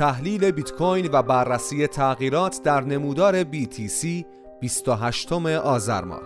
تحلیل بیت کوین و بررسی تغییرات در نمودار BTC 28 آذر ماه.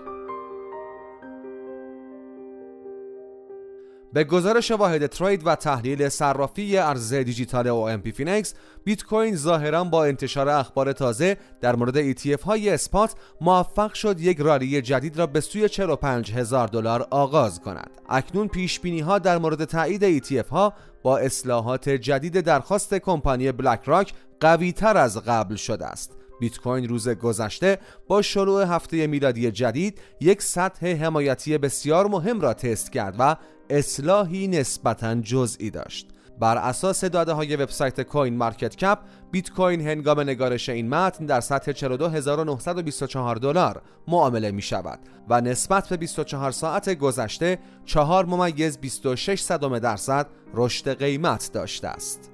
به گزارش واحد trade و تحلیل صرافی ارز دیجیتال پی فینکس بیت کوین ظاهرا با انتشار اخبار تازه در مورد ETF های spot موفق شد یک رالی جدید را به سوی 45 هزار دلار آغاز کند. اکنون پیش بینی ها در مورد تایید ETF ها با اصلاحات جدید درخواست کمپانی بلک راک قوی تر از قبل شده است. بیت کوین روز گذشته با شروع هفته میلادی جدید یک سطح حمایتی بسیار مهم را تست کرد و اصلاحی نسبتا جزئی داشت. بر اساس داده های وبسایت کوین مارکت کپ بیت کوین هنگام نگارش این متن در سطح 42924 دلار معامله می شود و نسبت به 24 ساعت گذشته 4 ممیز 26 صدم درصد رشد قیمت داشته است.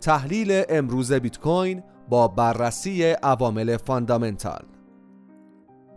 تحلیل امروز بیت کوین با بررسی عوامل fundamental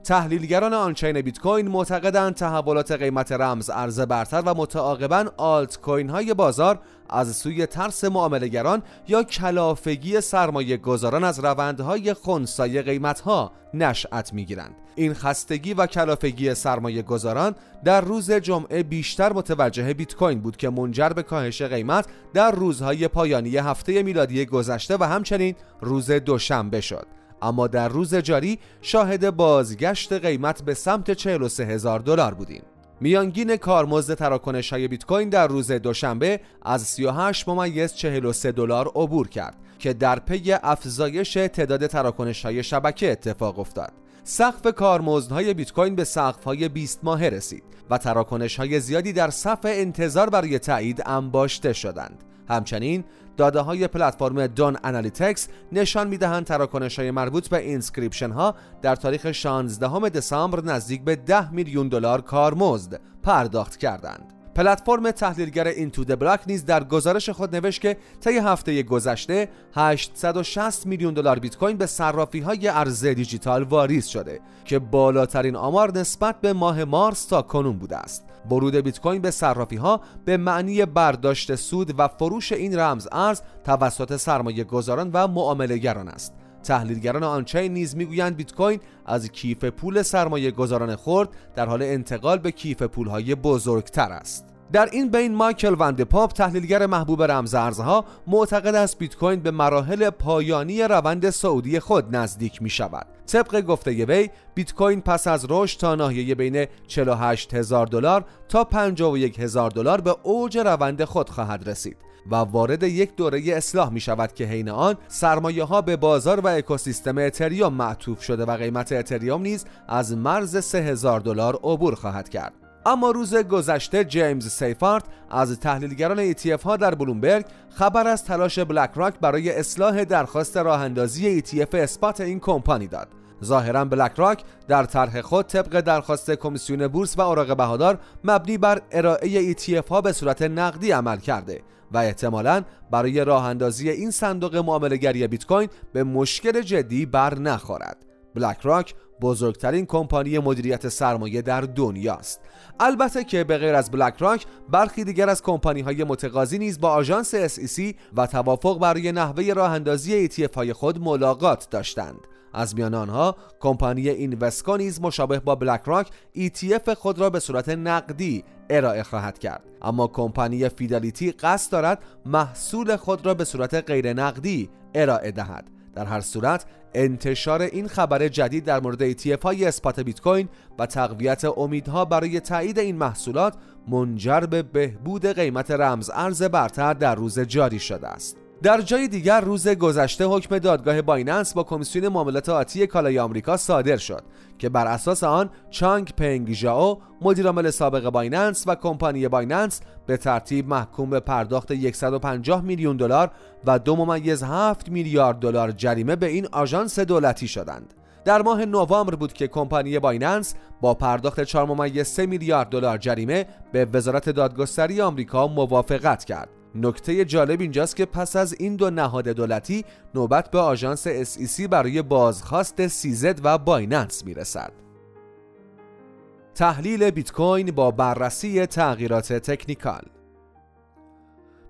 تحلیلگران on-chain بیت کوین معتقدند تحولات قیمت رمز ارز برتر و متعاقبا آلت کوین های بازار از سوی ترس معاملهگران یا کلافگی سرمایه گذاران از روندهای خونسای قیمت ها نشأت می‌گیرند. این خستگی و کلافگی سرمایه گذاران در روز جمعه بیشتر متوجه بیت کوین بود که منجر به کاهش قیمت در روزهای پایانی هفته میلادی گذشته و همچنین روز دوشنبه شد. اما در روز جاری شاهد بازگشت قیمت به سمت 43 هزار دلار بودیم میانگین کارمزد تراکنش های بیت کوین در روز دوشنبه از 38 ممیز 43 دلار عبور کرد که در پی افزایش تعداد تراکنش های شبکه اتفاق افتاد. سقف کارمزدهای بیت کوین به سقف های 20 ماهه رسید و تراکنش های زیادی در صف انتظار برای تایید انباشته شدند. همچنین داده های پلتفرم Dune Analytics نشان می‌دهند تراکنش های مربوط به inscription ها در تاریخ 16 دسامبر نزدیک به 10 میلیون دلار کارمزد پرداخت کردند. پلتفرم تحلیلگر IntoTheBlock نیز در گزارش خود نوشت که طی هفته گذشته 860 میلیون دلار بیت کوین به صرافی های ارز دیجیتال واریز شده که بالاترین آمار نسبت به ماه مارس تا کنون بوده است. ورود بیت کوین به صرافی ها به معنی برداشت سود و فروش این رمز ارز توسط سرمایه گذاران و معامله‌گران است. تحلیلگران on-chain نیز می‌گویند بیت کوین از کیف پول سرمایه گذاران خرد در حال انتقال به کیف پولهای بزرگتر است. در این بین مایکل وند پاپ تحلیلگر محبوب رمز ارزها معتقد است بیت کوین به مراحل پایانی روند صعودی خود نزدیک می شود. طبق گفته وی بیت کوین پس از رشد تا ناحیه بین 48 هزار دلار تا 51 هزار دلار به اوج روند خود خواهد رسید. و وارد یک دوره اصلاح می شود که حین آن سرمایه ها به بازار و اکوسیستم اتریوم معطوف شده و قیمت اتریوم نیز از مرز 3000 دلار عبور خواهد کرد. اما روز گذشته جیمز سیفارت از تحلیلگران ETF ها در بلومبرگ خبر از تلاش بلک راک برای اصلاح درخواست راه اندازی ETF spot این کمپانی داد. ظاهرا بلک راک در طرح خود طبق درخواست کمیسیون بورس و اوراق بهادار مبنی بر ارائه ETF ها به صورت نقدی عمل کرده و احتمالا برای راه اندازی این صندوق معاملهگری بیت کوین به مشکل جدی بر نخورد. بلک راک بزرگترین کمپانی مدیریت سرمایه در دنیاست البته که به غیر از بلک راک برخی دیگر از کمپانی های متقاضی نیز با آژانس SEC و توافق برای نحوه راه اندازی ETF های خود ملاقات داشتند از میان آنها کمپانی اینوسکو نیز مشابه با بلک راک ETF خود را به صورت نقدی ارائه خواهد کرد اما کمپانی فیدالیتی قصد دارد محصول خود را به صورت غیر نقدی ارائه دهد در هر صورت انتشار این خبر جدید در مورد ETF های spot بیت کوین و تقویت امیدها برای تایید این محصولات منجر به بهبود قیمت رمز ارز برتر در روز جاری شده است. در جای دیگر روز گذشته حکم دادگاه بایننس با کمیسیون معاملات آتی کالای آمریکا صادر شد که بر اساس آن چانگ پنگ ژائو مدیرعامل سابق بایننس و کمپانی بایننس به ترتیب محکوم به پرداخت 150 میلیون دلار و دو ممیز 7 میلیارد دلار جریمه به این آژانس دولتی شدند. در ماه نوامبر بود که کمپانی بایننس با پرداخت 4 ممیز 3 میلیارد دلار جریمه به وزارت دادگستری آمریکا موافقت کرد. نکته جالب اینجاست که پس از این دو نهاد دولتی نوبت به آژانس SEC برای بازخواست سیزد و بایننس می‌رسد. تحلیل بیت کوین با بررسی تغییرات تکنیکال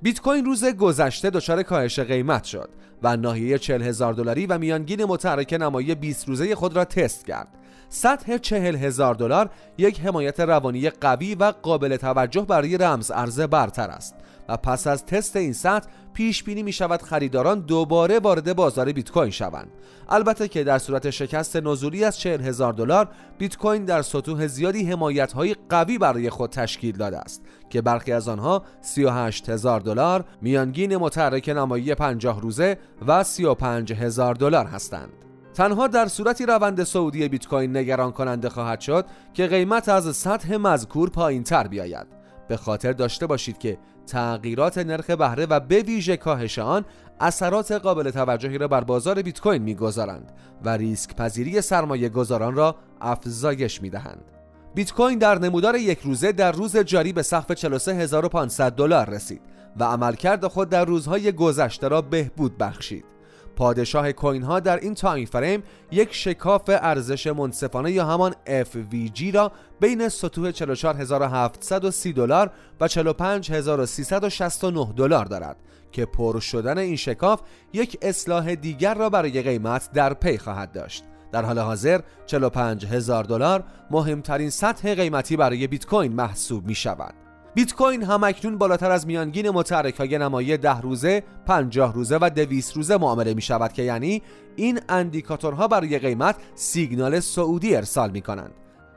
بیت کوین روز گذشته دچار کاهش قیمت شد و ناحیه 40 هزار دلاری و میانگین متحرک نمایی 20 روزه خود را تست کرد. سطح 40 هزار دلار یک حمایت روانی قوی و قابل توجه برای رمز ارز برتر است. و پس از تست این سطح پیش بینی می شود خریداران دوباره وارد بازار بیت کوین شوند. البته که در صورت شکست نزولی از 40 هزار دلار بیت کوین در سطوح زیادی حمایت های قوی برای خود تشکیل داده است که برخی از آنها 38 هزار دلار میانگین متحرک نمایی 50 روزه و 35 هزار دلار هستند. تنها در صورتی روند سعودی بیت کوین نگران کننده خواهد شد که قیمت از سطح مذکور پایین تر بیاید به خاطر داشته باشید که تغییرات نرخ بهره و به ویژه کاهش آن اثرات قابل توجهی را بر بازار بیت کوین می‌گذارند و ریسک پذیری سرمایه گذاران را افزایش می‌دهند. بیت کوین در نمودار یک روزه در روز جاری به سقف 43500 دلار رسید و عملکرد خود در روزهای گذشته را بهبود بخشید. پادشاه کوین ها در این time frame یک شکاف ارزش منصفانه یا همان FVG را بین سطوح 44730 دلار و 45369 دلار دارد که پر شدن این شکاف یک اصلاح دیگر را برای قیمت در پی خواهد داشت. در حال حاضر 45 هزار دلار مهمترین سطح قیمتی برای بیت کوین محسوب می شود بیت کوین هم اکنون بالاتر از میانگین متحرک های نمایی 10 روزه، 50 روزه و 200 روزه معامله می شود که یعنی این اندیکاتورها برای قیمت سیگنال سعودی ارسال می کنند.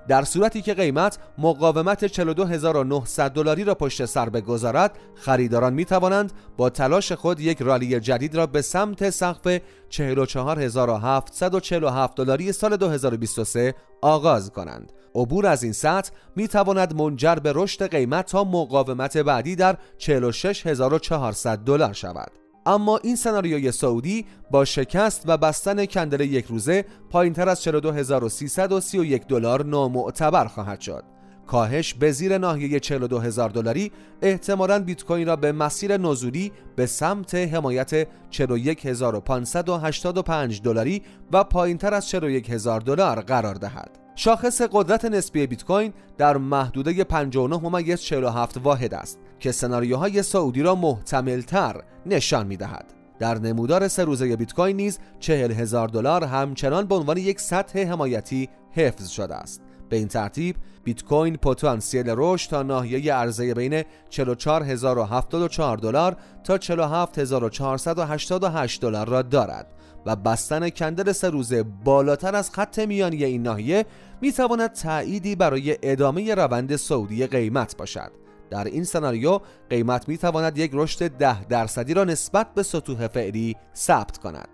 در صورتی که قیمت مقاومت 42900 دلاری را پشت سر بگذارد خریداران می توانند با تلاش خود یک رالی جدید را به سمت سقف 44747 دلاری سال 2023 آغاز کنند. عبور از این سطح می تواند منجر به رشد قیمت تا مقاومت بعدی در 46400 دلار شود. اما این سناریوی سعودی با شکست و بستن کندل یک روزه پایین تر از 42331 دلار نامعتبر خواهد شد. کاهش به زیر ناحیه 42000 دلاری احتمالاً بیت کوین را به مسیر نزولی به سمت حمایت 41585 دلاری و پایینتر از 41000 دلار قرار دهد. شاخص قدرت نسبی بیت کوین در محدوده 59 ممیز 47 واحد است که سناریوهای سعودی را محتملتر نشان می دهد. در نمودار سه روزه بیت کوین نیز 40 هزار دلار همچنان به عنوان یک سطح حمایتی حفظ شده است. به این ترتیب بیت کوین پتانسیل رشد تا ناحیه عرضه بین 44074 دلار تا 47488 دلار را دارد و بستن کندل سه روزه بالاتر از خط میانی این ناحیه می تواند تأییدی برای ادامه روند سعودی قیمت باشد در این سناریو قیمت می تواند یک رشد ده درصدی را نسبت به سطوح فعلی ثبت کند.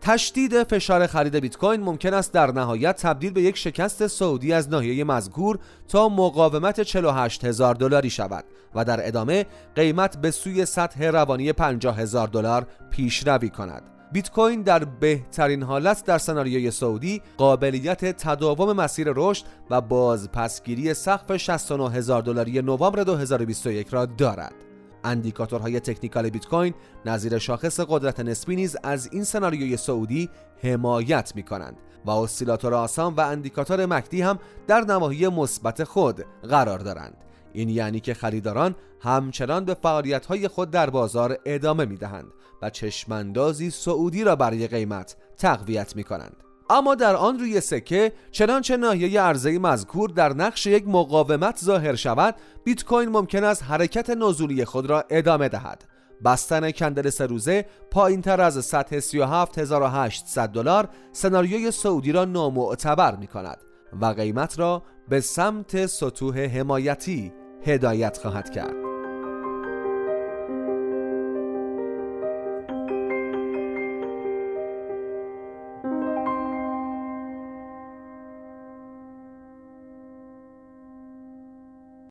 تشدید فشار خرید بیت کوین ممکن است در نهایت تبدیل به یک شکست سعودی از ناحیه مذکور تا مقاومت 48 هزار دلاری شود و در ادامه قیمت به سوی سطح روانی 50 هزار دلار پیشروی کند. بیت کوین در بهترین حالت در سناریوی سعودی قابلیت تداوم مسیر رشد و بازپسگیری سقف 69 هزار دلاری نوامبر 2021 را دارد. اندیکاتورهای تکنیکال بیت کوین نظیر شاخص قدرت نسبی نیز از این سناریوی سعودی حمایت می کنند و اسیلاتور آسان و اندیکاتور مکدی هم در نواحی مثبت خود قرار دارند این یعنی که خریداران همچنان به فعالیت‌های خود در بازار ادامه می‌دهند و چشماندازی سعودی را برای قیمت تقویت می‌کنند. اما در آن روی سکه چنانچه ناحیه عرضه مذکور در نقش یک مقاومت ظاهر شود بیت کوین ممکن است حرکت نزولی خود را ادامه دهد بستن کندل سه روزه پایین تر از سطح 37800 دلار سناریوی سعودی را نامعتبر می کند و قیمت را به سمت سطوح حمایتی هدایت خواهد کرد.